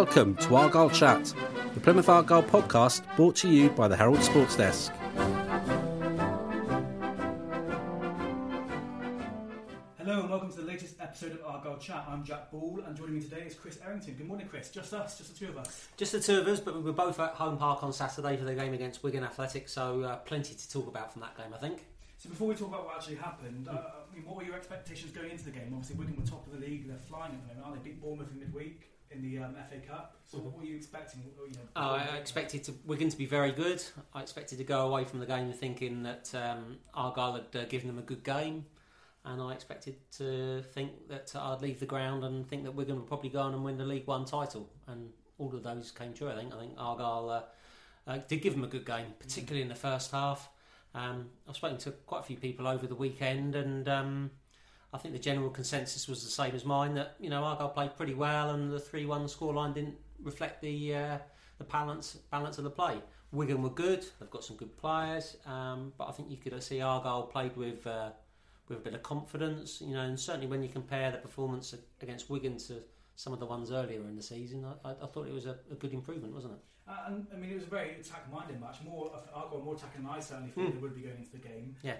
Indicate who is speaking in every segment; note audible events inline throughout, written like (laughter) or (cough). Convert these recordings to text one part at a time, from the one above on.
Speaker 1: Welcome to Argyle Chat, the Plymouth Argyle podcast brought to you by the Herald Sports Desk.
Speaker 2: Hello and welcome to the latest episode of Argyle Chat. I'm Jack Ball and joining me today is Chris Errington. Good morning, Chris. Just us, just the two of us.
Speaker 3: Just the two of us, but we were both at home park on Saturday for the game against Wigan Athletic, so uh, plenty to talk about from that game, I think.
Speaker 2: So before we talk about what actually happened, uh, I mean, what were your expectations going into the game? Obviously, Wigan were top of the league; they're flying at the moment. Aren't they? Beat Bournemouth in midweek in the um, FA Cup. So what were you expecting? You know,
Speaker 3: Oh, I expected to, Wigan to be very good. I expected to go away from the game thinking that um, Argyle had uh, given them a good game, and I expected to think that I'd leave the ground and think that Wigan would probably go on and win the League One title, and all of those came true. I think. I think Argyle uh, uh, did give them a good game, particularly in the first half. Um, I've spoken to quite a few people over the weekend, and um, I think the general consensus was the same as mine that you know Argyle played pretty well, and the three-one scoreline didn't reflect the uh, the balance balance of the play. Wigan were good; they've got some good players, um, but I think you could see Argyle played with uh, with a bit of confidence. You know, and certainly when you compare the performance against Wigan to some of the ones earlier in the season, I, I, thought it was a, a good improvement, wasn't it?
Speaker 2: Uh, and I mean, it was a very attack-minded match. More Argyle more attacking than I certainly thought
Speaker 3: Mm.
Speaker 2: they would be going into the game.
Speaker 3: Yeah.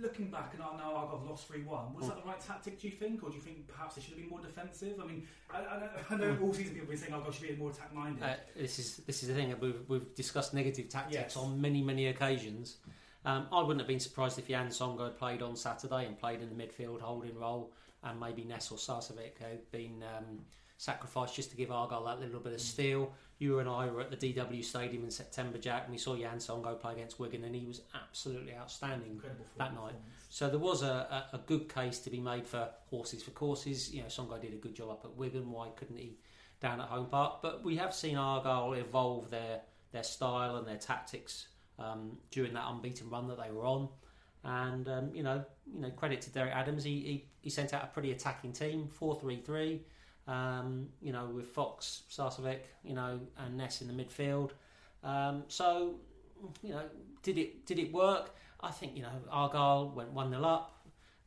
Speaker 2: Looking back, and now Argyle have lost three-one. Was that the right tactic? Do you think, or do you think perhaps they should have been more defensive? I mean, I, I, know- I know all season people have been saying Argyle should be more attack-minded.
Speaker 3: Uh, this is this is the thing. We've, we've discussed negative tactics
Speaker 2: Yes.
Speaker 3: on many many occasions. Um, I wouldn't have been surprised if Yann Songo'o had played on Saturday and played in the midfield holding role, and maybe Ness or Sarcevic had been um, sacrificed just to give Argyle that little bit of steel. You and I were at the DW Stadium in September, Jack, and we saw Yann Songo'o play against Wigan, and he was absolutely outstanding
Speaker 2: Incredible
Speaker 3: that night. So there was a, a, a good case to be made for horses for courses. You know, Songo'o did a good job up at Wigan. Why couldn't he down at home park? But we have seen Argyle evolve their their style and their tactics um, during that unbeaten run that they were on. And um, you know, you know, credit to Derek Adams. He, he, he sent out a pretty attacking team, four three three. Um, you know, with Fox, Sarcevic, you know, and Ness in the midfield. Um, so, you know, did it did it work? I think you know Argyle went one 0 up.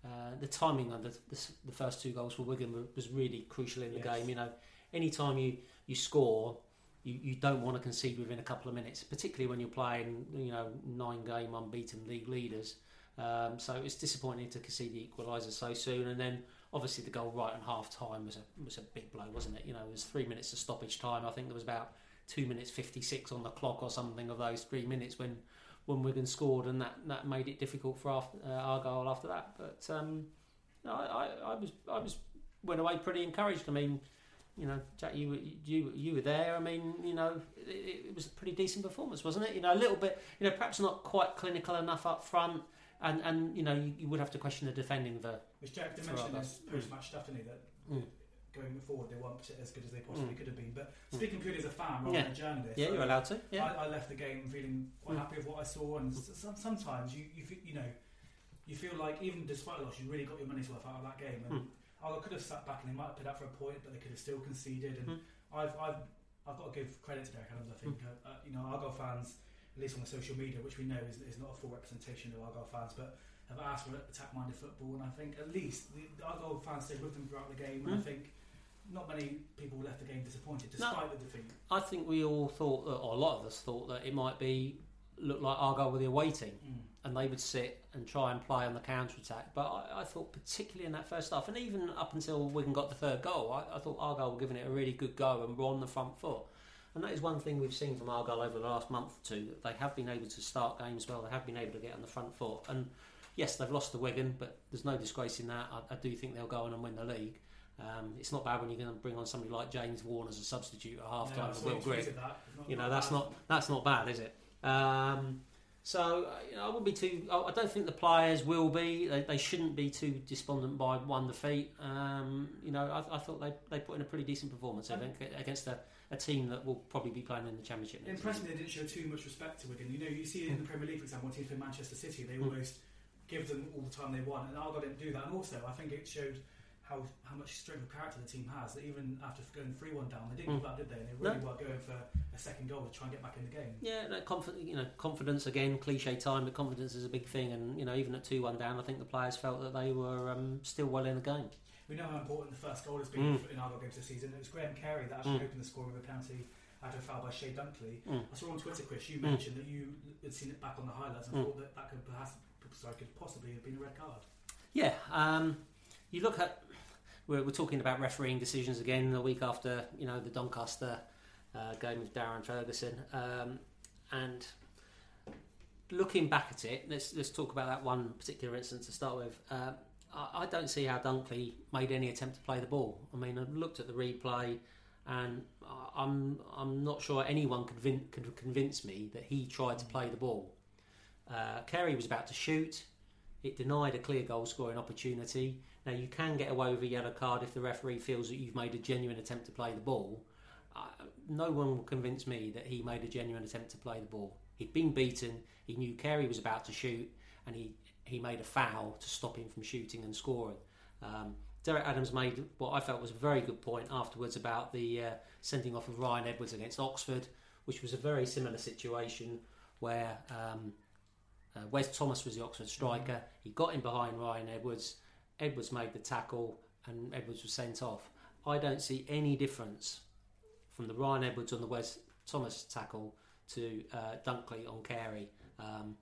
Speaker 3: Uh, the timing of the, the, the first two goals for Wigan was really crucial in the
Speaker 2: Yes.
Speaker 3: game. You know, anytime you you score, you, you don't want to concede within a couple of minutes, particularly when you're playing you know nine game unbeaten league leaders. Um, so it was disappointing to concede the equaliser so soon, and then obviously the goal right on half time was a was a big blow, wasn't it? You know, it was three minutes of stoppage time. I think there was about two minutes fifty six on the clock or something of those three minutes when when Wigan scored, and that, that made it difficult for after, uh, after that. But um, no, I, I, I was I was went away pretty encouraged. I mean, you know, Jack, you you you were there. I mean, you know, it, it was a pretty decent performance, wasn't it? You know, a little bit, you know, perhaps not quite clinical enough up front, and and you know, you, you would have to question the defending for
Speaker 2: Which Jack did mention in his post-match stuff, didn't he? That
Speaker 3: Mm.
Speaker 2: going forward they weren't as good as they possibly
Speaker 3: Mm.
Speaker 2: could have been. But speaking purely as a fan rather
Speaker 3: Yeah.
Speaker 2: than a journalist,
Speaker 3: yeah,
Speaker 2: I
Speaker 3: you're allowed to. Yeah,
Speaker 2: I, I left the game feeling quite
Speaker 3: Mm.
Speaker 2: happy with what I saw, and sometimes you you you know you feel like even despite a loss, you really got your money's worth out of that game. And
Speaker 3: Mm.
Speaker 2: Argyle could have sat back and they might have put up for a point, but they could have still conceded. And
Speaker 3: Mm.
Speaker 2: I've I've I've got to give credit to Derek Adams. I think
Speaker 3: Mm.
Speaker 2: uh, uh, you know Argyle fans, at least on the social media, which we know is, is not a full representation of Argyle fans, but have asked for attack-minded football, and I think at least the, the Argyle fans stayed with them throughout the game, and I
Speaker 3: Mm.
Speaker 2: think. Not many people left the game disappointed,
Speaker 3: No.
Speaker 2: despite the defeat.
Speaker 3: I think we all thought, that, or a lot of us thought that it might be look like Argyle were the away team.
Speaker 2: Mm.
Speaker 3: and they would sit and try and play on the counter attack. But I, I thought, particularly in that first half, and even up until Wigan got the third goal, I, I thought Argyle were giving it a really good go and were on the front foot. And that is one thing we've seen from Argyle over the last month or two that they have been able to start games well. They have been able to get on the front foot. And yes, they've lost to Wigan, but there's no disgrace in that. I, I do think they'll go on and win the league. Um, it's not bad when you're going to bring on somebody like James Warren as a substitute at half time for Will
Speaker 2: you
Speaker 3: Grigg
Speaker 2: that.
Speaker 3: You know that's
Speaker 2: bad.
Speaker 3: not that's not bad, is it? Um, So you know, I wouldn't be too. I don't think the players will be. They, they shouldn't be too despondent by one defeat. Um, you know, I, I thought they, they put in a pretty decent performance. I think against a, a team that will probably be playing in the championship. Next
Speaker 2: they didn't show too much respect to Wigan. You know, you see in the Premier League, for example, teams like Manchester City, they
Speaker 3: Mm.
Speaker 2: Give them all the time they want, and Argyle didn't do that. And also, I think it showed how how much strength of character the team has. That even after going three one down, they didn't
Speaker 3: Mm.
Speaker 2: give up, did they? And they really
Speaker 3: No.
Speaker 2: were going for a second goal to try and get back in the game.
Speaker 3: Yeah, no, confi- you know, confidence again, cliche time, but confidence is a big thing. And you know, even at two one down, I think the players felt that they were um, still well in the game.
Speaker 2: We know how important the first goal has been
Speaker 3: Mm.
Speaker 2: in Argyle games this season. It was Graham Carey that actually
Speaker 3: Mm.
Speaker 2: opened the score with a penalty after a foul by Chey Dunkley.
Speaker 3: Mm.
Speaker 2: I saw on Twitter, Chris, you
Speaker 3: Mm.
Speaker 2: mentioned that you had seen it back on the highlights and
Speaker 3: Mm.
Speaker 2: thought that that could perhaps sorry, could possibly have been a red card.
Speaker 3: Yeah, um, you look at we're, we're talking about refereeing decisions again the week after you know the Doncaster uh, game with Darren Ferguson, um, and looking back at it, let's let's talk about that one particular instance to start with. Um, I, I don't see how Dunkley made any attempt to play the ball. I mean, I looked at the replay, and I'm I'm not sure anyone could, vin- could convince me that he tried to play the ball. Uh, Carey was about to shoot. It denied a clear goal scoring opportunity. Now you can get away with a yellow card if the referee feels that you've made a genuine attempt to play the ball. Uh, no one will convince me that he made a genuine attempt to play the ball. He'd been beaten. He knew Carey was about to shoot, and he he made a foul to stop him from shooting and scoring. Um, Derek Adams made what I felt was a very good point afterwards about the uh, sending off of Ryan Edwards against Oxford, which was a very similar situation where um, uh, Wes Thomas was the Oxford striker. He got in behind Ryan Edwards. Edwards made the tackle, and Edwards was sent off. I don't see any difference from the Ryan Edwards on the Wes Thomas tackle to uh, Dunkley on Carey. Um,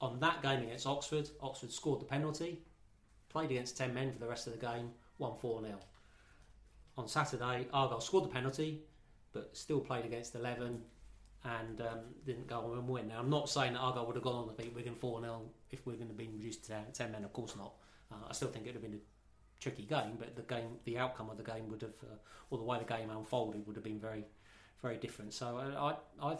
Speaker 3: on that game against Oxford, Oxford scored the penalty, played against 10 men for the rest of the game, won 4 0. On Saturday, Argyle scored the penalty, but still played against 11 and um, didn't go on and win. Now, I'm not saying that Argyle would have gone on to beat Wigan 4 0 if Wigan had been reduced to 10, 10 men, of course not. Uh, I still think it would have been a tricky game, but the game, the outcome of the game would have, uh, or the way the game unfolded, would have been very, very different. So I, I, I,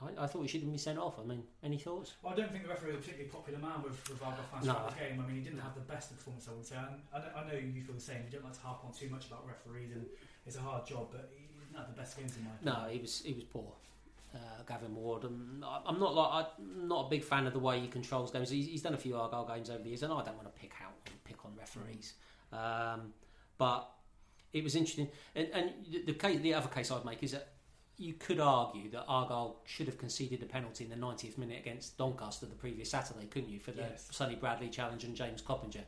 Speaker 3: I, I thought he shouldn't be sent off. I mean, any thoughts?
Speaker 2: Well, I don't think the referee was a particularly popular man with, with Argyle fans
Speaker 3: No.
Speaker 2: throughout the game. I mean, he didn't have the best performance, I would say. And I, know- I know you feel the same. You don't like to harp on too much about referees, and it's a hard job, but he didn't have the best games in my opinion.
Speaker 3: No, he was he was poor. Uh, Gavin Ward, and I- I'm not like I'm not a big fan of the way he controls games. He's, he's done a few Argyle games over the years, and I don't want to pick out pick on referees. Um, but it was interesting, and, and the, the case, the other case I'd make is that you could argue that Argyle should have conceded a penalty in the 90th minute against Doncaster the previous Saturday, couldn't you, for the
Speaker 2: Yes.
Speaker 3: Sonny Bradley challenge and James Coppinger.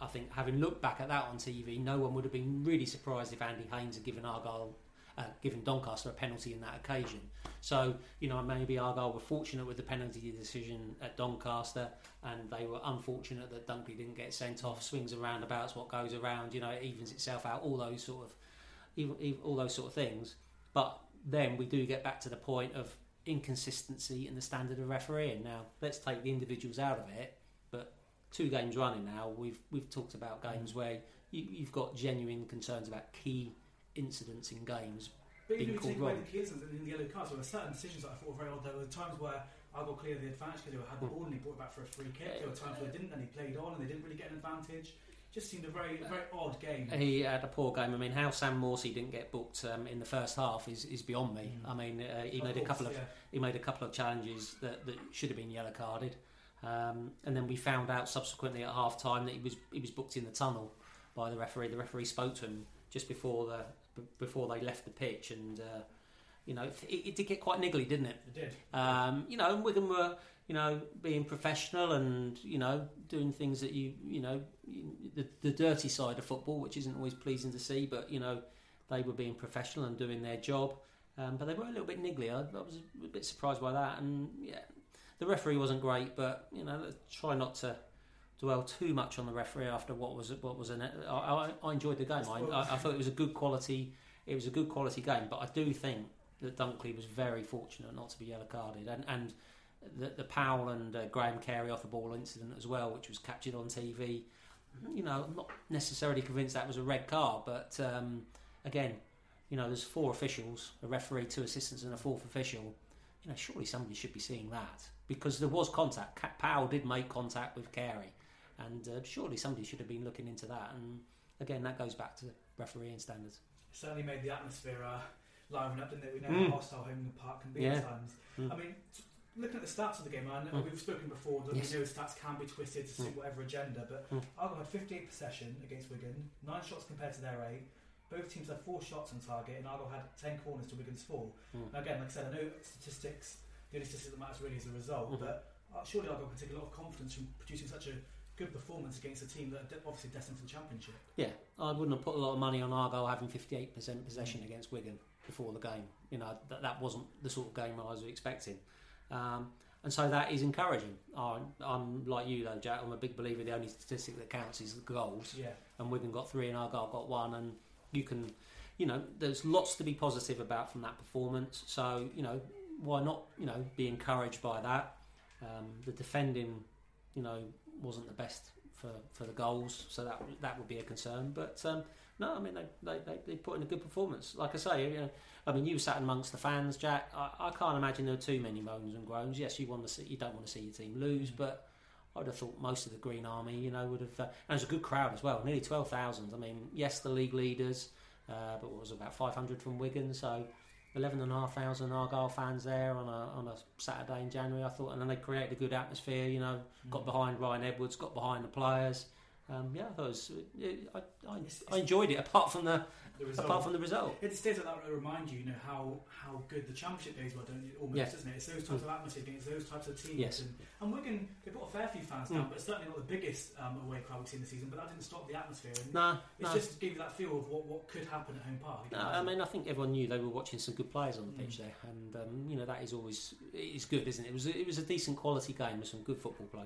Speaker 3: I think having looked back at that on TV, no one would have been really surprised if Andy Haines had given Argyle, uh, given Doncaster a penalty in that occasion. So you know maybe Argyle were fortunate with the penalty decision at Doncaster, and they were unfortunate that Dunkley didn't get sent off. Swings and roundabouts, what goes around, you know, it evens itself out. All those sort of, even, even, all those sort of things. But then we do get back to the point of inconsistency in the standard of refereeing. Now let's take the individuals out of it, but two games running now, we've we've talked about games where you, you've got genuine concerns about key incidents in games.
Speaker 2: But
Speaker 3: being called wrong.
Speaker 2: the incidents and the yellow cards, there were certain decisions that I thought were very odd. There were times where Argyle cleared the advantage because they had the
Speaker 3: Hmm.
Speaker 2: ball and he brought it back for a free kick. There were times where they didn't and he played on and they didn't really get an advantage. Just seemed a very, very odd game.
Speaker 3: He had a poor game. I mean, how Sam Morsy didn't get booked um, in the first half is, is beyond me.
Speaker 2: Mm.
Speaker 3: I mean, uh, he
Speaker 2: Of
Speaker 3: made a couple of
Speaker 2: yeah.
Speaker 3: he made a couple of challenges that, that should have been yellow carded, um, and then we found out subsequently at half time that he was he was booked in the tunnel by the referee. The referee spoke to him just before the b- before they left the pitch, and uh, you know it, it did get quite niggly, didn't it?
Speaker 2: It did.
Speaker 3: Um, you know, and Wigan were, you know, being professional and you know doing things that you, you know, the, the dirty side of football, which isn't always pleasing to see. But you know, they were being professional and doing their job, um, but they were a little bit niggly. I, I was a bit surprised by that, and yeah, the referee wasn't great, but you know, try not to. Dwell too much on the referee after what was what was an. I, I, enjoyed the game. I, I, I thought it was a good quality. It was a good quality game, but I do think that Dunkley was very fortunate not to be yellow carded, and and the, the Powell and uh, Graham Carey off the ball incident as well, which was captured on TV. You know, I'm not necessarily convinced that was a red card, but um, again, you know, there's four officials, a referee, two assistants, and a fourth official. You know, surely somebody should be seeing that because there was contact. Powell did make contact with Carey, and uh, surely somebody should have been looking into that. And again, that goes back to refereeing standards.
Speaker 2: It certainly made the atmosphere uh, liven up, didn't it? We know
Speaker 3: Mm.
Speaker 2: how hostile home park can be
Speaker 3: Yeah.
Speaker 2: at times.
Speaker 3: Mm.
Speaker 2: I mean, t- looking at the stats of the game, I know
Speaker 3: Mm.
Speaker 2: we've spoken before that
Speaker 3: Yes.
Speaker 2: we know stats can be twisted to suit
Speaker 3: Mm.
Speaker 2: whatever agenda, but
Speaker 3: Mm.
Speaker 2: Argyle had 58 possession against Wigan, nine shots compared to their eight. Both teams had four shots on target, and Argyle had 10 corners to Wigan's four.
Speaker 3: Mm.
Speaker 2: Now, again, like I said, I know statistics, the only statistic that matters really is the result,
Speaker 3: Mhm.
Speaker 2: but uh, surely Argyle can take a lot of confidence from producing such a good performance against a team that are de- obviously destined for the championship.
Speaker 3: Yeah, I wouldn't have put a lot of money on Argyle having 58% possession against Wigan before the game. You know, that, that wasn't the sort of game I was expecting. Um, and so that is encouraging. I'm, I'm like you though, Jack. I'm a big believer the only statistic that counts is the goals.
Speaker 2: Yeah.
Speaker 3: And Wigan got three and Argyle got one. And you can, you know, there's lots to be positive about from that performance. So, you know, why not, you know, be encouraged by that? Um, the defending, you know, wasn't the best for, for the goals, so that that would be a concern. But um, no, I mean they, they, they, they put in a good performance. Like I say, you know, I mean you sat amongst the fans, Jack. I, I can't imagine there were too many moans and groans. Yes, you want to see, you don't want to see your team lose, but I'd have thought most of the Green Army, you know, would have. Uh, and it was a good crowd as well, nearly twelve thousand. I mean, yes, the league leaders, uh, but what was it, about five hundred from Wigan, so. 11,500 Argyle fans there on a on a Saturday in January. I thought, and then they created a good atmosphere. You know, got mm. behind Ryan Edwards, got behind the players. Um, yeah, I thought it was, it, I, I, I enjoyed it. Apart from the
Speaker 2: The result.
Speaker 3: apart from the result,
Speaker 2: It's stays like that to remind you, you know, how, how good the championship days were, don't you? Almost,
Speaker 3: Yeah.
Speaker 2: isn't it? It's those types of atmosphere it's those types of teams.
Speaker 3: Yes.
Speaker 2: And, and Wigan, they brought a fair few fans down,
Speaker 3: Mm.
Speaker 2: but certainly not the biggest um, away crowd we've seen this season. But that didn't stop the atmosphere. And
Speaker 3: no,
Speaker 2: it's
Speaker 3: no.
Speaker 2: just gave you that feel of what, what could happen at home park.
Speaker 3: No, I mean, I think everyone knew they were watching some good players on the pitch there, and um, you know that is always it is good, isn't it? It was it was a decent quality game with some good football play.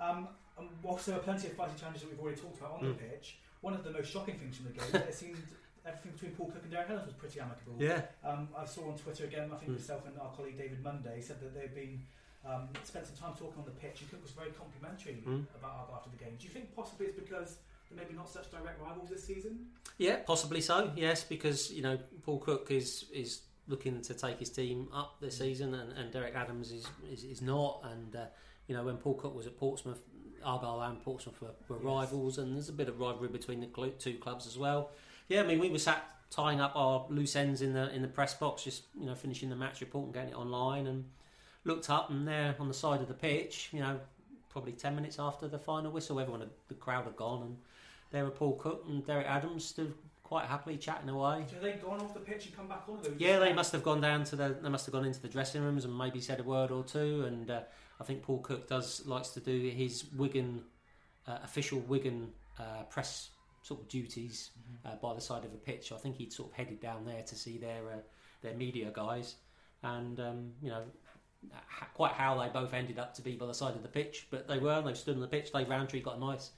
Speaker 2: Um, and whilst there were plenty of fighting challenges that we've already talked about on the
Speaker 3: Mm.
Speaker 2: pitch, one of the most shocking things from the game, it seemed everything between Paul Cook and Derek Ellis was pretty amicable.
Speaker 3: Yeah,
Speaker 2: Um, I saw on Twitter again, I think
Speaker 3: Mm.
Speaker 2: yourself and our colleague David Monday said that they've been um, spent some time talking on the pitch, and Cook was very complimentary
Speaker 3: Mm.
Speaker 2: about after the game. Do you think possibly it's because they're maybe not such direct rivals this season?
Speaker 3: yeah, possibly so. Yes, because you know Paul Cook is is looking to take his team up this season, and, and Derek Adams is is, is not. And uh, you know when Paul Cook was at Portsmouth, Argyle and Portsmouth were, were
Speaker 2: Yes.
Speaker 3: rivals, and there's a bit of rivalry between the two clubs as well. Yeah, I mean we were sat tying up our loose ends in the in the press box, just you know finishing the match report and getting it online, and looked up and there on the side of the pitch, you know, probably ten minutes after the final whistle, everyone had, the crowd had gone, and there were Paul Cook and Derek Adams stood quite happily chatting away.
Speaker 2: So have they gone off the pitch and come back on?
Speaker 3: Yeah, they must have gone down to the. They must have gone into the dressing rooms and maybe said a word or two. And uh, I think Paul Cook does likes to do his Wigan uh, official Wigan uh, press sort of duties
Speaker 2: Mm-hmm.
Speaker 3: uh, by the side of a pitch. I think he'd sort of headed down there to see their uh, their media guys, and um, you know. h- Quite how they both ended up to be by the side of the pitch, but they were. They stood on the pitch. Dave Roundtree got a nice,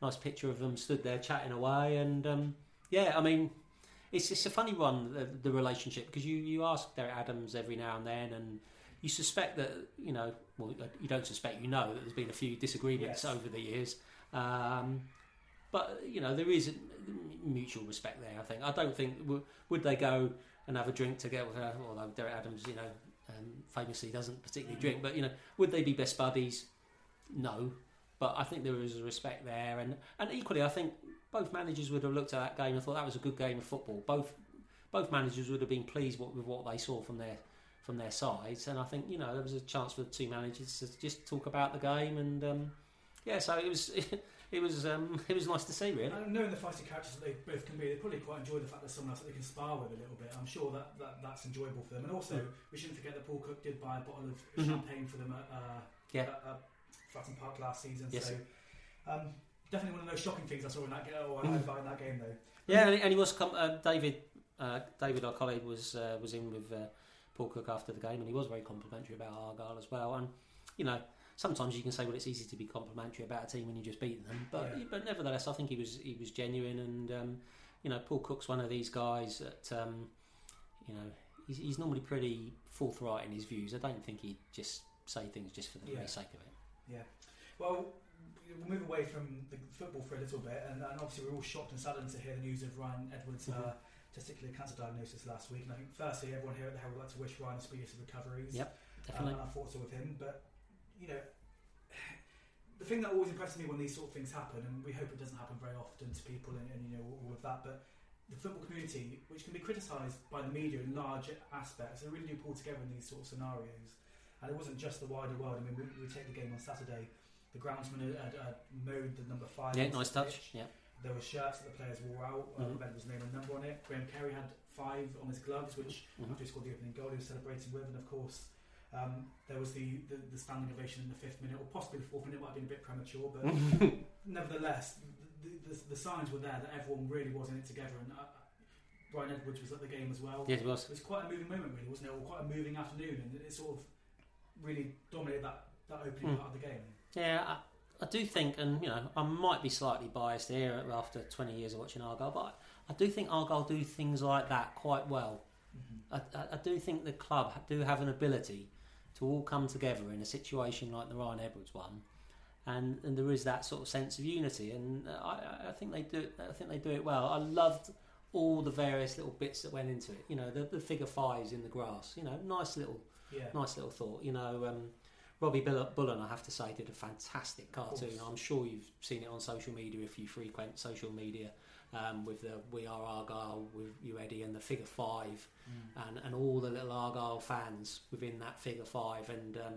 Speaker 3: nice picture of them stood there chatting away, and um, yeah, I mean, it's it's a funny one the, the relationship because you you ask Derek Adams every now and then and you suspect that you know well you don't suspect you know that there's been a few disagreements
Speaker 2: Yes.
Speaker 3: over the years. Um, but you know there is mutual respect there I think. I don't think w- would they go and have a drink together although Derek Adams you know um, famously doesn't particularly drink but you know would they be best buddies? No. But I think there is a respect there. And and equally I think both managers would have looked at that game and thought that was a good game of football. Both both managers would have been pleased with what they saw from their from their sides, and I think you know there was a chance for the two managers to just talk about the game and um, yeah, so it was (laughs) it was um, (laughs) it was nice to see really.
Speaker 2: And knowing the feisty characters that they both can be, they probably quite enjoy the fact that someone else that they can spar with a little bit. I'm sure that, that that's enjoyable for them. And also,
Speaker 3: Mm.
Speaker 2: we shouldn't forget that Paul Cook did buy a bottle of
Speaker 3: Mhm.
Speaker 2: champagne for them at, uh,
Speaker 3: Yeah.
Speaker 2: at, at Fratton Park last season.
Speaker 3: Yes.
Speaker 2: So um, definitely one of those shocking things I saw in that game, or I heard about in that game though.
Speaker 3: Yeah, and, he- was com- uh, David. Uh, David, our colleague, was uh, was in with uh, Paul Cook after the game, and he was very complimentary about Argyle as well. And you know, sometimes you can say, well, it's easy to be complimentary about a team when you just beat them, but
Speaker 2: Yeah.
Speaker 3: but nevertheless, I think he was he was genuine, and um, you know, Paul Cook's one of these guys that um, you know he's, he's normally pretty forthright in his views. I don't think he'd just say things just for the
Speaker 2: Yeah.
Speaker 3: sake of it.
Speaker 2: Yeah. Well, we'll move away from the football for a little bit, and, and obviously we're all shocked and saddened to hear the news of Ryan Edwards' uh, testicular cancer diagnosis last week. And I think, firstly, everyone here at the Herald would like to wish Ryan a speediest of recoveries.
Speaker 3: Yep,
Speaker 2: Um,
Speaker 3: Definitely.
Speaker 2: and our thoughts are with him, but you know, the thing that always impresses me when these sort of things happen, and we hope it doesn't happen very often to people, and, and you know all of that, but the football community, which can be criticised by the media in large aspects, they really do pull together in these sort of scenarios. And it wasn't just the wider world. I mean, we, we take the game on Saturday. The groundsman had, had, had mowed the number five.
Speaker 3: Yeah, nice touch.
Speaker 2: pitch.
Speaker 3: Yeah.
Speaker 2: There were shirts that the players wore out. Uh,
Speaker 3: Mhm.
Speaker 2: Red was name and number on it. Graham Carey had five on his gloves, which
Speaker 3: Mhm.
Speaker 2: after he scored the opening goal, he was celebrating with. And of course, um, there was the, the, the standing ovation in the fifth minute, or possibly the fourth minute. Might have been a bit premature, but (laughs) nevertheless, the, the, the signs were there that everyone really was in it together. And uh, Ryan Edwards was at the game as well.
Speaker 3: yes, it was.
Speaker 2: It was quite a moving moment, really, wasn't it? Or quite a moving afternoon, and it sort of really dominated that, that opening
Speaker 3: Mm.
Speaker 2: part of the game.
Speaker 3: Yeah, I, I do think, and you know, I might be slightly biased here after 20 years of watching Argyle, but I do think Argyle do things like that quite well. I, I, I do think the club do have an ability to all come together in a situation like the Ryan Edwards one, and, and there is that sort of sense of unity, and uh, I, I think they do. I think they do it well. I loved all the various little bits that went into it. You know, the, the figure fives in the grass. You know, nice little
Speaker 2: Yeah.
Speaker 3: nice little thought. You know, um, Robbie Bull- Bullen, I have to say, did a fantastic cartoon. I'm sure you've seen it on social media if you frequent social media. Um, with the We Are Argyle, with you Eddie, and the figure five,
Speaker 2: Mm.
Speaker 3: and, and all the little Argyle fans within that figure five. And um,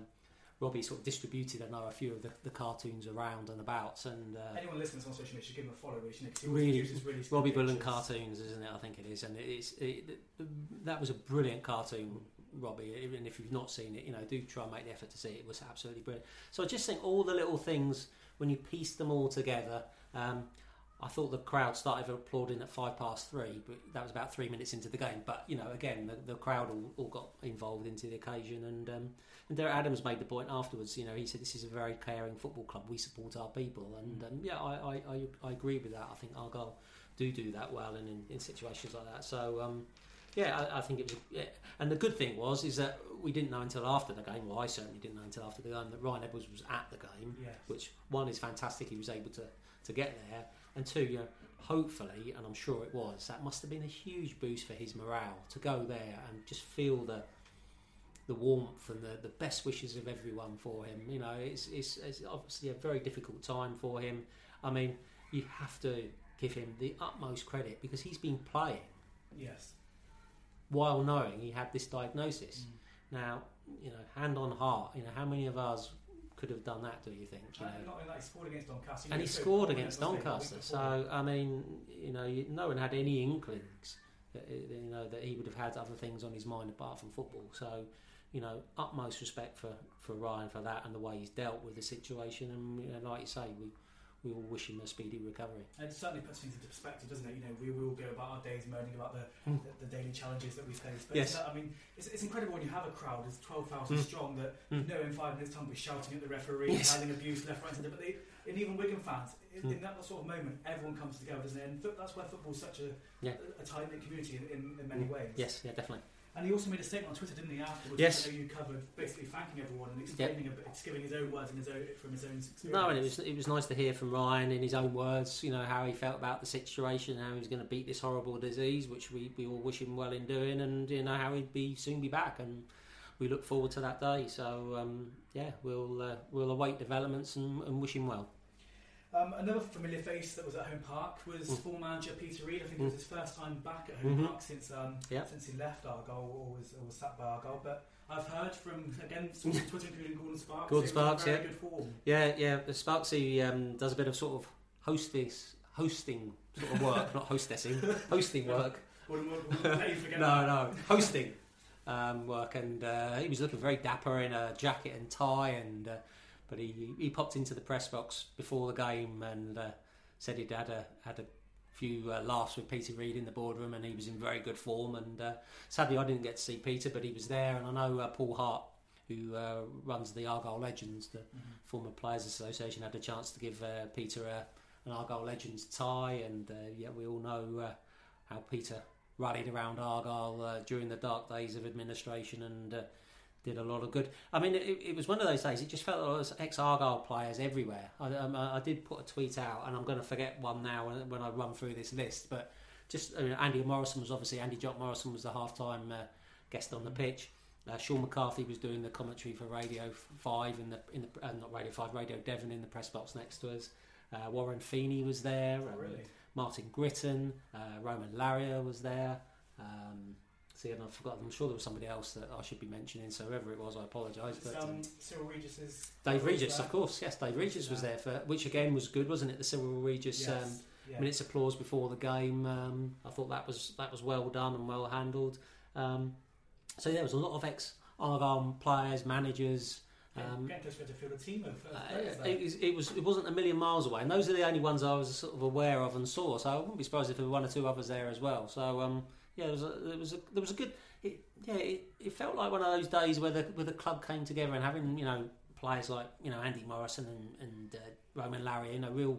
Speaker 3: Robbie sort of distributed, I know, a few of the, the cartoons around and about. And uh,
Speaker 2: Anyone listening on social media should give him a follow. Which, you know, 'cause he always
Speaker 3: Really,
Speaker 2: really
Speaker 3: Robbie Bullen cartoons, isn't it? I think it is, and it's it, that was a brilliant cartoon, Robbie. And if you've not seen it, you know, do try and make the effort to see it. It was absolutely brilliant. So I just think all the little things when you piece them all together. Um, I thought the crowd started applauding at five past three, but that was about three minutes into the game. But you know, again, the, the crowd all, all got involved into the occasion, and um, and Derek Adams made the point afterwards. You know, he said this is a very caring football club. We support our people, and um, yeah, I, I, I, I agree with that. I think Argyle do do that well, and in, in situations like that. So. Um, yeah, I, I think it was. Yeah. And the good thing was is that we didn't know until after the game. Well, I certainly didn't know until after the game that Ryan Edwards was at the game
Speaker 2: Yes.
Speaker 3: which one is fantastic. He was able to to get there, and two, you know, hopefully, and I'm sure it was, that must have been a huge boost for his morale to go there and just feel the the warmth and the, the best wishes of everyone for him. You know, it's, it's it's obviously a very difficult time for him. I mean, you have to give him the utmost credit because he's been playing
Speaker 2: Yes.
Speaker 3: While knowing he had this diagnosis.
Speaker 2: Mm.
Speaker 3: Now, you know, hand on heart, you know, how many of us could have done that? Do you think? You know?
Speaker 2: And not that, he scored against Doncaster.
Speaker 3: And he
Speaker 2: so
Speaker 3: scored against
Speaker 2: wasn't he, the week
Speaker 3: Doncaster. So I mean, you know, you- no one had any inklings that uh, you know that he would have had other things on his mind apart from football. So you know, utmost respect for for Ryan for that and the way he's dealt with the situation. And you know, like you say, we we all wish him a speedy recovery.
Speaker 2: It certainly puts things into perspective, doesn't it? You know, we will go about our days moaning about the,
Speaker 3: Mm.
Speaker 2: the, the daily challenges that we face. But
Speaker 3: Yes.
Speaker 2: it's, I mean, it's, it's incredible when you have a crowd that's 12,000
Speaker 3: Mm.
Speaker 2: strong that
Speaker 3: Mm.
Speaker 2: you know in five minutes' time we're shouting at the referee,
Speaker 3: Yes.
Speaker 2: having abuse left, right, and centre. But they, and even Wigan fans, in,
Speaker 3: Mm.
Speaker 2: in that sort of moment, everyone comes together, doesn't it? And that's why football's such a,
Speaker 3: Yeah.
Speaker 2: a, a tight knit community in, in, in many
Speaker 3: Mm.
Speaker 2: ways.
Speaker 3: Yes, yeah, definitely.
Speaker 2: And he also made a statement on Twitter, didn't he, afterwards?
Speaker 3: Yes.
Speaker 2: which I know you covered, basically thanking everyone and explaining a bit, just giving his own words and his own, from his own experience.
Speaker 3: No, and it was it was nice to hear from Ryan in his own words. You know how he felt about the situation, how he was going to beat this horrible disease, which we, we all wish him well in doing, and you know how he'd be soon be back, and we look forward to that day. So um, yeah, we'll uh, we'll await developments and, and wish him well.
Speaker 2: Um, another familiar face that was at Home Park was
Speaker 3: Mm.
Speaker 2: former manager Peter Reid. I think it was his first time back at Home
Speaker 3: Mhm.
Speaker 2: Park since um,
Speaker 3: Yeah.
Speaker 2: since he left Argyle or was, or was sat by Argyle. But I've heard from again sources on Twitter, including Gordon Sparks,
Speaker 3: Gordon
Speaker 2: that he was in
Speaker 3: Sparks,
Speaker 2: very
Speaker 3: yeah.
Speaker 2: good form.
Speaker 3: Yeah, yeah. Sparksy um, does a bit of sort of hostess hosting sort of work, (laughs) not hostessing, hosting work.
Speaker 2: Gordon will, will let you
Speaker 3: no, no, hosting um, work, and uh, he was looking very dapper in a jacket and tie, and uh, but he he popped into the press box before the game and uh, said he'd had a had a few uh, laughs with Peter Reid in the boardroom, and he was in very good form. And uh, sadly, I didn't get to see Peter, but he was there, and I know uh, Paul Hart. Who uh, runs the Argyle Legends, the
Speaker 2: Mhm.
Speaker 3: former Players Association, had a chance to give uh, Peter a, an Argyle Legends tie, and uh, yeah, we all know uh, how Peter rallied around Argyle uh, during the dark days of administration and uh, did a lot of good. I mean, it, it was one of those days. It just felt like there was ex-Argyle players everywhere. I, um, I, I did put a tweet out, and I'm going to forget one now when, when I run through this list. But just uh, Andy Morrison was obviously Andy Jock Morrison was the half-time uh, guest on the pitch. Uh, Sean McCarthy was doing the commentary for Radio Five in the in the uh, not Radio Five, Radio Devon in the press box next to us. Uh, Warren Feeney was there.
Speaker 2: Oh,
Speaker 3: um,
Speaker 2: really?
Speaker 3: Martin Gritton, uh, Romain Larrieu was there. Um, see, and I forgot. I'm sure there was somebody else that I should be mentioning. So whoever it was, I apologise. But um,
Speaker 2: um, Cyril Regis's.
Speaker 3: Dave Regis,
Speaker 2: there.
Speaker 3: of course, yes, Dave Regis was there for which again was good, wasn't it? The Cyril Regis
Speaker 2: Yes.
Speaker 3: um,
Speaker 2: yeah.
Speaker 3: minutes applause before the game. Um, I thought that was that was well done and well handled. Um, so there was a lot of ex Argyle players, managers. Um,
Speaker 2: Getting to field a team of, of
Speaker 3: uh, it, was, it was it wasn't a million miles away, and those are the only ones I was sort of aware of and saw. So I wouldn't be surprised if there were one or two others there as well. So um, yeah, there was a, there was a there was a good. It, yeah, it, it felt like one of those days where the where the club came together and having you know players like you know Andy Morrison and, and uh, Romain Larrieu, you know, real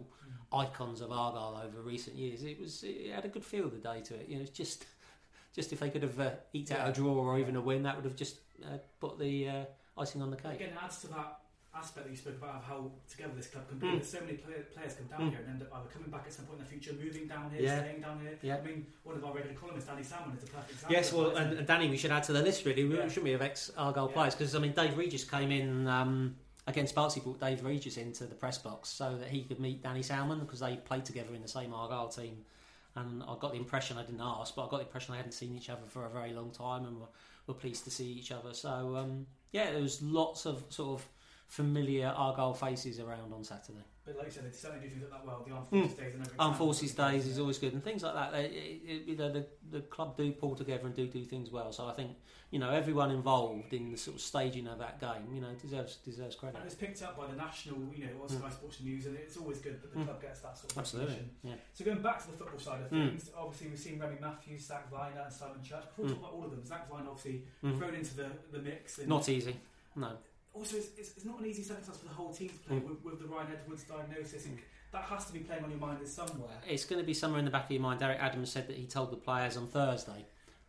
Speaker 3: icons of Argyle over recent years. It was it had a good feel the day to it. You know, it's just (laughs) just if they could have uh, eked out
Speaker 2: Yeah.
Speaker 3: a draw or even a win, that would have just uh, put the uh, icing on the cake.
Speaker 2: Again, it adds to that aspect that you spoke about of how together this club can be.
Speaker 3: Mm.
Speaker 2: There's so many play- players come down
Speaker 3: Mm.
Speaker 2: here and end up either coming back at some point in the future, moving down here,
Speaker 3: Yeah.
Speaker 2: staying down here.
Speaker 3: Yeah.
Speaker 2: I mean, one of our regular columnists, Danny Salmon, is a perfect example.
Speaker 3: Yes, well, and, and Danny, we should add to the list really,
Speaker 2: Yeah.
Speaker 3: shouldn't we, of ex Argyle players? Because I mean, Dave Regis came in um, against Barnsley, brought Dave Regis into the press box so that he could meet Danny Salmon because they played together in the same Argyle team. And I got the impression I didn't ask, but I got the impression they hadn't seen each other for a very long time and were, were pleased to see each other. So um, yeah, there was lots of sort of familiar Argyle faces around on Saturday.
Speaker 2: But like you said, they certainly do that well. The Armed
Speaker 3: Mm.
Speaker 2: Days and
Speaker 3: Armed Forces Days is always good, and things like that. They, it, you know, the the club do pull together and do do things well. So I think you know everyone involved in the sort of staging of that game, you know, deserves deserves credit.
Speaker 2: And it's picked up by the national, you know, or Sky Sports News, and it's always good that the
Speaker 3: Mm.
Speaker 2: club gets that sort of
Speaker 3: Absolutely,
Speaker 2: recognition.
Speaker 3: yeah.
Speaker 2: So going back to the football side of
Speaker 3: Mm.
Speaker 2: things, obviously we've seen Remi Matthews, Zak Vyner, and Simon Church. Before we
Speaker 3: Mm.
Speaker 2: talk about all of them, Zak Vyner obviously thrown into the, the mix. And
Speaker 3: Not easy, no.
Speaker 2: Also, it's, it's, it's not an easy circumstance for the whole team to play
Speaker 3: Mm.
Speaker 2: with, with the Ryan Edwards diagnosis. And that has to be playing on your mind in somewhere.
Speaker 3: It's going to be somewhere in the back of your mind. Derek Adams said that he told the players on Thursday,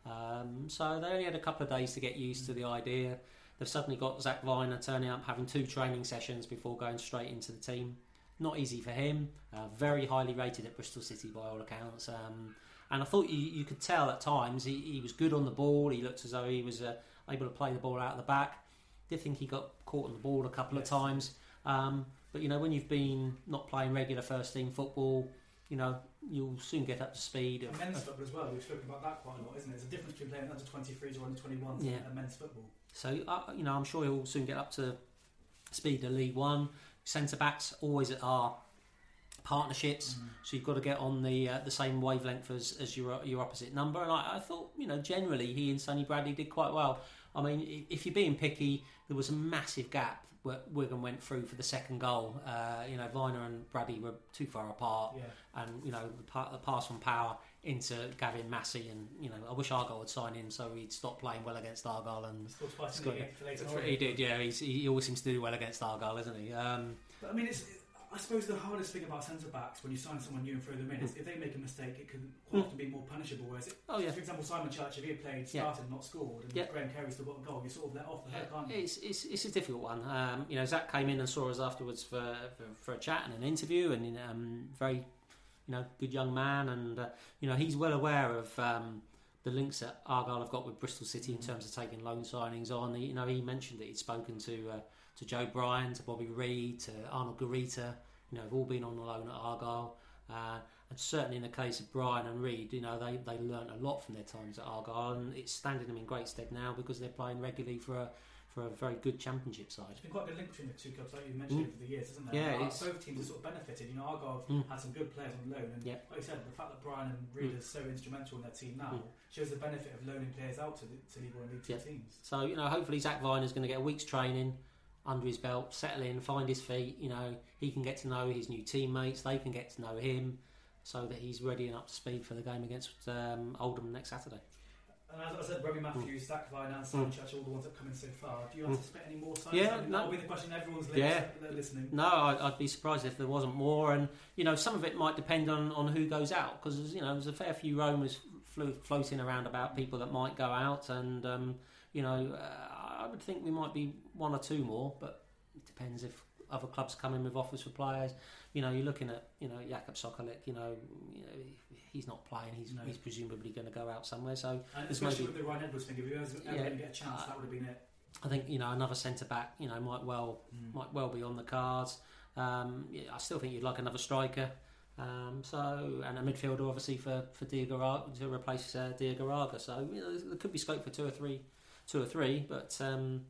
Speaker 3: um, so they only had a couple of days to get used to the idea. They've suddenly got Zak Vyner turning up, having two training sessions before going straight into the team. Not easy for him. Uh, very highly rated at Bristol City by all accounts. Um, and I thought you, you could tell at times he, he was good on the ball. He looked as though he was uh, able to play the ball out of the back. Did think he got caught on the ball a couple
Speaker 2: Yes.
Speaker 3: of times. Um, but you know, when you've been not playing regular first team football, you know, you'll soon get up to speed.
Speaker 2: And
Speaker 3: Of,
Speaker 2: men's
Speaker 3: of-
Speaker 2: football as well, we've spoken about that quite a lot, isn't it? There's a difference between playing under 23s or under 21s
Speaker 3: Yeah.
Speaker 2: and men's football.
Speaker 3: so, uh, you know, I'm sure he'll soon get up to speed of League One. Centre backs always are partnerships, so you've got to get on the uh, the same wavelength as, as your your opposite number. And I, I thought, you know, generally he and Sonny Bradley did quite well. I mean, if you're being picky, there was a massive gap where Wigan went through for the second goal. Uh, you know, Vyner and Bradley were too far apart.
Speaker 2: Yeah.
Speaker 3: and you know the, pass from Powell into Gavin Massey, and you know I wish Argyle would sign him so he'd stop playing well against Argyle. And
Speaker 2: Scored twice in
Speaker 3: Scored
Speaker 2: the
Speaker 3: it.
Speaker 2: for later
Speaker 3: he did, yeah. He's, he always seems to do well against Argyle, isn't he? Um,
Speaker 2: But I mean, it's. I suppose the hardest thing about centre backs when you sign someone new and throw them in is if they make a mistake, it can quite often be more punishable. Whereas, it,
Speaker 3: oh yeah,
Speaker 2: for example, Simon Church, if he had played,
Speaker 3: Yeah.
Speaker 2: started, not scored, and
Speaker 3: Yeah.
Speaker 2: Graham Carey still got a goal, you're sort of let off the hook, aren't you?
Speaker 3: it's, it's it's a difficult one. Um, you know, Zak came in and saw us afterwards for for, for a chat and an interview, and um, very you know good young man, and uh, you know he's well aware of. Um, the links that Argyle have got with Bristol City in terms of taking loan signings on, he, you know, he mentioned that he'd spoken to uh, to Joe Bryan, to Bobby Reid, to Arnold Garita, you know, have all been on loan at Argyle. Uh, and certainly in the case of Bryan and Reid, you know, they, they learnt a lot from their times at Argyle and it's standing them in great stead now because they're playing regularly for a, for a very good championship side.
Speaker 2: There's been quite a good link between the two clubs, like you mentioned
Speaker 3: Mm.
Speaker 2: over the years, isn't there?
Speaker 3: Yeah,
Speaker 2: Like,
Speaker 3: it's-
Speaker 2: both teams have sort of benefited. You know, Argyle
Speaker 3: Mm.
Speaker 2: had some good players on loan, and
Speaker 3: Yeah.
Speaker 2: like you said, the fact that Bryan and Reid
Speaker 3: Mm.
Speaker 2: are so instrumental in their team now
Speaker 3: Mm.
Speaker 2: shows the benefit of loaning players out to, the, to League One and League Two
Speaker 3: Yeah.
Speaker 2: teams.
Speaker 3: So, you know, hopefully Zak Vyner's going to get a week's training under his belt, settle in, find his feet. You know, he can get to know his new teammates, they can get to know him so that he's ready and up to speed for the game against um, Oldham next Saturday.
Speaker 2: And as I said, Robbie Matthews, Zach Vine, and Simon Church are all the ones that have come in so far. Do you
Speaker 3: Mm.
Speaker 2: anticipate any more signs?
Speaker 3: Yeah,
Speaker 2: I mean,
Speaker 3: no.
Speaker 2: That'll be the question everyone's
Speaker 3: Yeah.
Speaker 2: listening.
Speaker 3: No, I'd, be surprised if there wasn't more. And you know, some of it might depend on, on who goes out because you know there's a fair few rumours flo- floating around about people that might go out, and um, you know, uh, I would think we might be one or two more, but it depends if other clubs come in with offers for players. You know, you're looking at you know Jakub Sokolik. You know, you know he's not playing. He's
Speaker 2: No.
Speaker 3: he's presumably going to go out somewhere. So
Speaker 2: And especially
Speaker 3: maybe-
Speaker 2: with the Ryan Edwards thing, if he was ever
Speaker 3: Yeah.
Speaker 2: going to get a chance,
Speaker 3: Uh,
Speaker 2: that would have been it.
Speaker 3: I think you know another centre back. You know might well
Speaker 2: Mm.
Speaker 3: might well be on the cards. Um, yeah, I still think you'd like another striker. Um, so and a midfielder obviously for for Diagouraga to replace uh, Diagouraga. So you know, there could be scope for two or three, two or three. But um,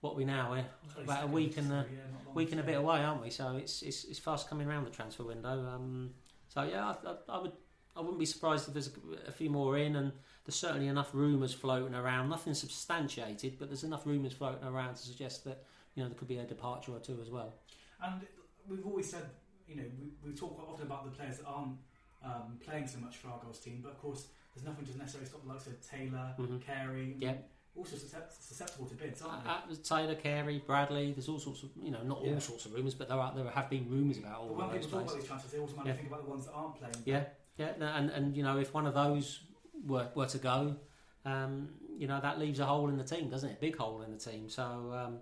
Speaker 3: what we now we're about a week and a
Speaker 2: yeah,
Speaker 3: week and a bit away, aren't we? So it's it's, it's fast coming around the transfer window. Um, so yeah, I, I, I would I wouldn't be surprised if there's a, a few more in, and there's certainly enough rumours floating around. Nothing substantiated, but there's enough rumours floating around to suggest that you know there could be a departure or two as well.
Speaker 2: And we've always said, you know, we, we talk quite often about the players that aren't um, playing so much for our Argyle's team, but of course, there's nothing to necessarily stop the likes of Taylor,
Speaker 3: Mhm.
Speaker 2: Carey,
Speaker 3: Yeah.
Speaker 2: Also susceptible to bids, aren't they?
Speaker 3: Uh, uh, Taylor, Carey, Bradley. There's all sorts of you know not
Speaker 2: Yeah.
Speaker 3: all sorts of rumours, but there are there have been rumours about all
Speaker 2: but
Speaker 3: of
Speaker 2: when
Speaker 3: those
Speaker 2: people talk about these transfers, they automatically
Speaker 3: Yeah.
Speaker 2: think about the ones that aren't playing.
Speaker 3: Yeah, yeah, and and you know if one of those were were to go, um, you know that leaves a hole in the team, doesn't it? Big hole in the team. So, um,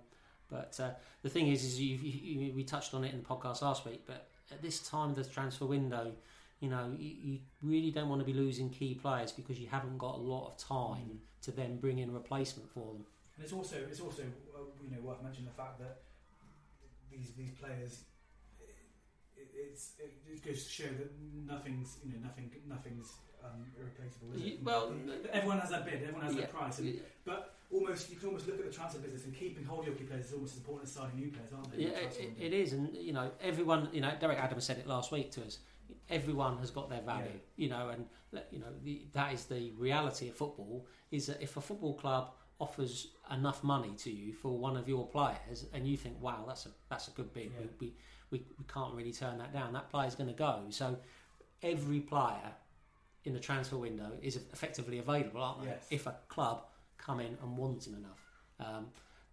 Speaker 3: but uh, the thing is, is you, you, we touched on it in the podcast last week, but at this time of the transfer window, you know you, you really don't want to be losing key players because you haven't got a lot of time
Speaker 2: Mm.
Speaker 3: to then bring in a replacement for them.
Speaker 2: And it's also it's also uh, you know worth mentioning the fact that these these players it, it's it, goes to show that nothing's you know nothing nothing's um, irreplaceable. Is it?
Speaker 3: well,
Speaker 2: everyone has their bid, everyone has
Speaker 3: Yeah.
Speaker 2: their price, and but almost you can almost look at the transfer business and keeping hold of your key players is almost as important as signing new players, aren't they?
Speaker 3: Yeah, it,
Speaker 2: transfer
Speaker 3: it-
Speaker 2: window?
Speaker 3: it is, and you know, everyone. You know, Derek Adams said it last week to us. Everyone has got their value,
Speaker 2: Yeah.
Speaker 3: you know, and you know the, that is the reality of football. Is that if a football club offers enough money to you for one of your players, and you think, "Wow, that's a that's a good bid,"
Speaker 2: Yeah.
Speaker 3: we, we, we we can't really turn that down. That player's going to go. So every player in the transfer window is effectively available, aren't they?
Speaker 2: Yes.
Speaker 3: If a club come in and wants him enough. Um,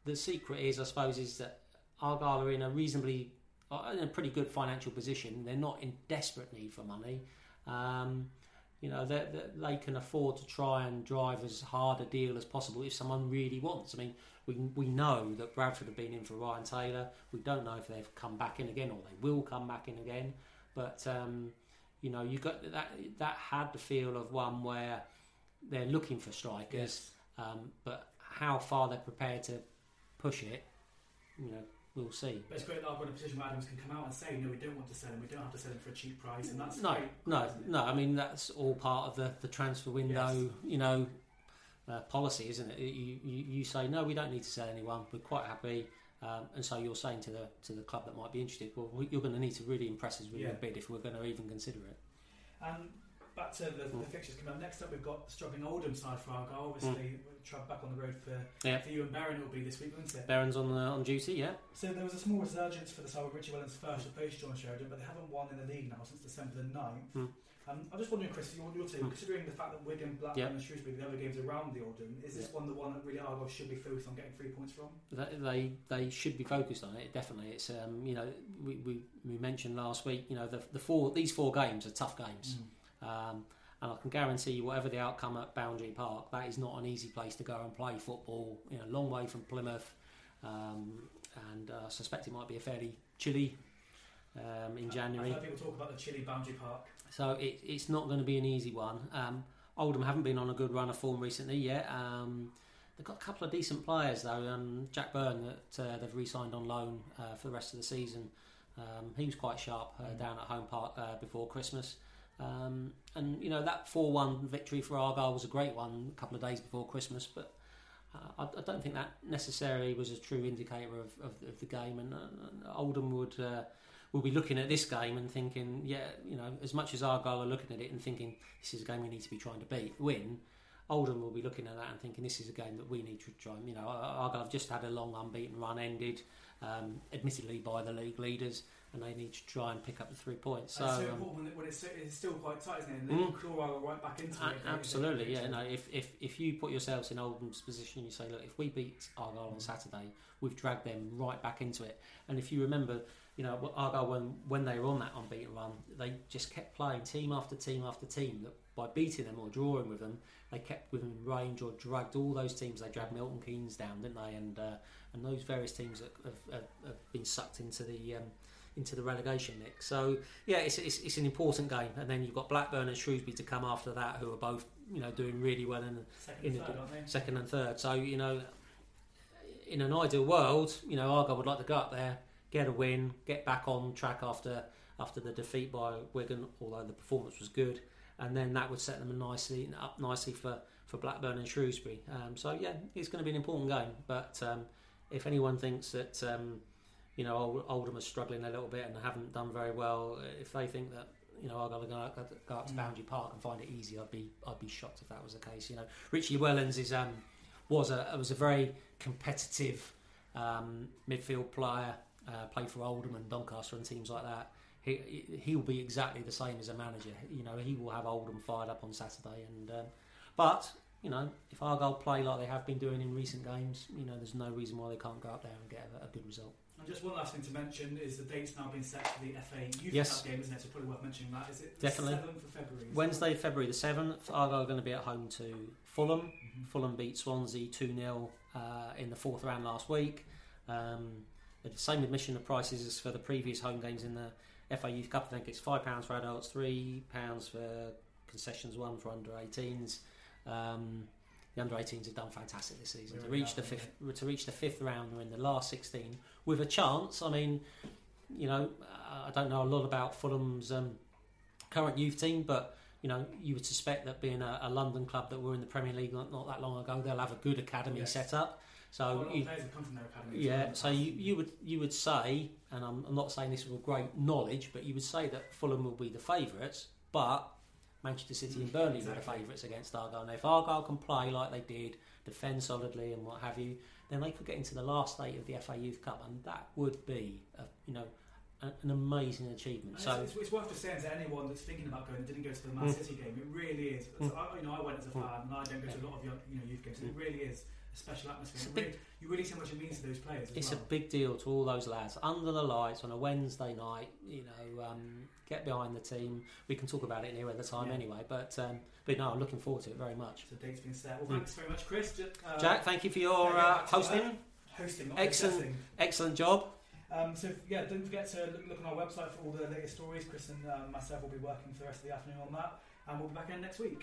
Speaker 3: the secret is, I suppose, is that Argyle are in a reasonably, uh, in a pretty good financial position. They're not in desperate need for money. Um, you know, they they can afford to try and drive as hard a deal as possible if someone really wants. I mean, we we know that Bradford have been in for Ryan Taylor. We don't know if they've come back in again or they will come back in again. But um, you know, you got that that had the feel of one where they're looking for strikers, um, but how far they're prepared to push it, you know, we'll see.
Speaker 2: But it's great that I've got a position where Adams can come out and say, no, we don't want to sell him. We don't have to sell him for a cheap price, and that's
Speaker 3: no,
Speaker 2: great.
Speaker 3: no, no. I mean, that's all part of the, the transfer window,
Speaker 2: Yes.
Speaker 3: you know, uh, policy, isn't it? You, you you say no, we don't need to sell anyone. We're quite happy, um, and so you're saying to the to the club that might be interested, well, you're going to need to really impress us with
Speaker 2: Yeah.
Speaker 3: your bid if we're going to even consider it.
Speaker 2: And back to the,
Speaker 3: Mm.
Speaker 2: the fixtures coming up. Next up, we've got struggling Oldham side for Argyle. Obviously, we'll back on the road for,
Speaker 3: Yeah.
Speaker 2: for you and Baron. It'll be this week, won't it?
Speaker 3: Barron's on the, on duty, yeah.
Speaker 2: So there was a small resurgence for the side with Richie Wellens first replaced John Sheridan, but they haven't won in the league now since December the 9th.
Speaker 3: Hmm.
Speaker 2: Um, I'm just wondering, Chris, your, your team,
Speaker 3: Hmm.
Speaker 2: considering the fact that Wigan, Blackburn,
Speaker 3: Yeah.
Speaker 2: and Shrewsbury, the other games around the Oldham, is this
Speaker 3: Yeah.
Speaker 2: one the one that really Argyle should be focused on getting three points from?
Speaker 3: They they, they should be focused on it. Definitely, it's um, you know we, we, we mentioned last week. You know the the four these four games are tough games, um, and I can guarantee you whatever the outcome at Boundary Park, that is not an easy place to go and play football. You know, a long way from Plymouth, um, and uh, I suspect it might be a fairly chilly um, in January.
Speaker 2: I've heard people talk about the chilly Boundary Park.
Speaker 3: So it, it's not going to be an easy one. Um, Oldham haven't been on a good run of form recently yet. Um, they've got a couple of decent players though. Um, Jack Byrne that uh, they've re-signed on loan uh, for the rest of the season. Um, he was quite sharp uh,
Speaker 2: Mm.
Speaker 3: down at home park uh, before Christmas. Um, and you know that four-one victory for Argyle was a great one a couple of days before Christmas, but. Uh, I, I don't think that necessarily was a true indicator of, of, of the game, and uh, Oldham would uh, will be looking at this game and thinking, yeah, you know, as much as Argyle are looking at it and thinking this is a game we need to be trying to beat, win. Oldham will be looking at that and thinking this is a game that we need to try. You know, Argyle have just had a long unbeaten run ended, um, admittedly by the league leaders, and they need to try and pick up the three points. So.
Speaker 2: so
Speaker 3: um,
Speaker 2: important when, it- when it's, it's still quite tight, isn't it? And they
Speaker 3: Mm.
Speaker 2: Argyle right back into
Speaker 3: A-
Speaker 2: it. if they- if they
Speaker 3: Absolutely, yeah. No, if, if if you put yourselves in Oldham's position, you say, look, if we beat Argyle on Saturday, we've dragged them right back into it. And if you remember, you know, Argyle when when they were on that unbeaten run, they just kept playing team after team after team. That by beating them or drawing with them, they kept within range or dragged all those teams. They dragged Milton Keynes down, didn't they? And uh, and those various teams that have, have, have been sucked into the um, into the relegation mix. So yeah, it's, it's, it's an important game. And then you've got Blackburn and Shrewsbury to come after that, who are both you know doing really well in,
Speaker 2: Second
Speaker 3: in
Speaker 2: and third,
Speaker 3: the second and third. So you know, in an ideal world, you know Argyle would like to go up there, get a win, get back on track after after the defeat by Wigan, although the performance was good, and then that would set them nicely up nicely for, for Blackburn and Shrewsbury. Um, so yeah, it's going to be an important game. But um, if anyone thinks that um, you know Oldham are struggling a little bit and haven't done very well, if they think that you know Argyle are going to go up to Boundary Park and find it easy, I'd be I'd be shocked if that was the case. You know, Richie Wellens is um, was a was a very competitive um, midfield player. Uh, played for Oldham and Doncaster and teams like that. He he will be exactly the same as a manager. You know, he will have Oldham fired up on Saturday. And um, but you know, if Argyle play like they have been doing in recent games, you know, there's no reason why they can't go up there and get a, a good result.
Speaker 2: Just one last thing to mention is the date's now been set for the FA Youth
Speaker 3: Yes.
Speaker 2: Cup game, isn't it? So probably worth mentioning that. Is it the
Speaker 3: Definitely.
Speaker 2: 7th of February?
Speaker 3: Wednesday, February the seventh, Argyle are going to be at home to Fulham.
Speaker 2: it? Mhm.
Speaker 3: Fulham beat Swansea 2 0 uh, in the fourth round last week. Um, the same admission of prices as for the previous home games in the FA Youth Cup. I think it's £5 for adults, £3 for concessions, one for under 18s. Um, the under 18s have done fantastic this season. To reach, the fifth, to reach the fifth round, they're in the last 16 with a chance. I mean, you know, I don't know a lot about Fulham's um, current youth team, but you know, you would suspect that being a, a London club that were in the Premier League not, not that long ago, they'll have a good academy
Speaker 2: Yes.
Speaker 3: set up. So you,
Speaker 2: players have come from their academy. as well in
Speaker 3: yeah, so you, you would you would say, and I'm, I'm not saying this with great knowledge, but you would say that Fulham will be the favourites, but Manchester City and Burnley were the favourites against Argyle. And if Argyle can play like they did, defend solidly and what have you, then they could get into the last eight of the FA Youth Cup, and that would be, a, you know, an amazing achievement.
Speaker 2: And
Speaker 3: So
Speaker 2: it's, it's, worth just saying to anyone that's thinking about going and didn't go to the Man
Speaker 3: Mm.
Speaker 2: City game, it really is.
Speaker 3: Mm.
Speaker 2: I, you know, I went as a
Speaker 3: Mm.
Speaker 2: fan, and I don't go to a lot of young, you know youth games. and It really is special atmosphere.
Speaker 3: It's a big-
Speaker 2: really, you really see how much it means to those players.
Speaker 3: It's
Speaker 2: well.
Speaker 3: a big deal to all those lads under the lights on a Wednesday night. You know, um, get behind the team. We can talk about it near at the time
Speaker 2: Yeah.
Speaker 3: anyway. But um, but no, I'm looking forward to it very much.
Speaker 2: So date's been set. Well, thanks very much, Chris. Uh,
Speaker 3: Jack, thank you for your
Speaker 2: yeah,
Speaker 3: uh, hosting.
Speaker 2: hosting,
Speaker 3: excellent.
Speaker 2: assessing.
Speaker 3: Excellent job.
Speaker 2: Um, so yeah, don't forget to look, look on our website for all the latest stories. Chris and um, myself will be working for the rest of the afternoon on that, and we'll be back again next week.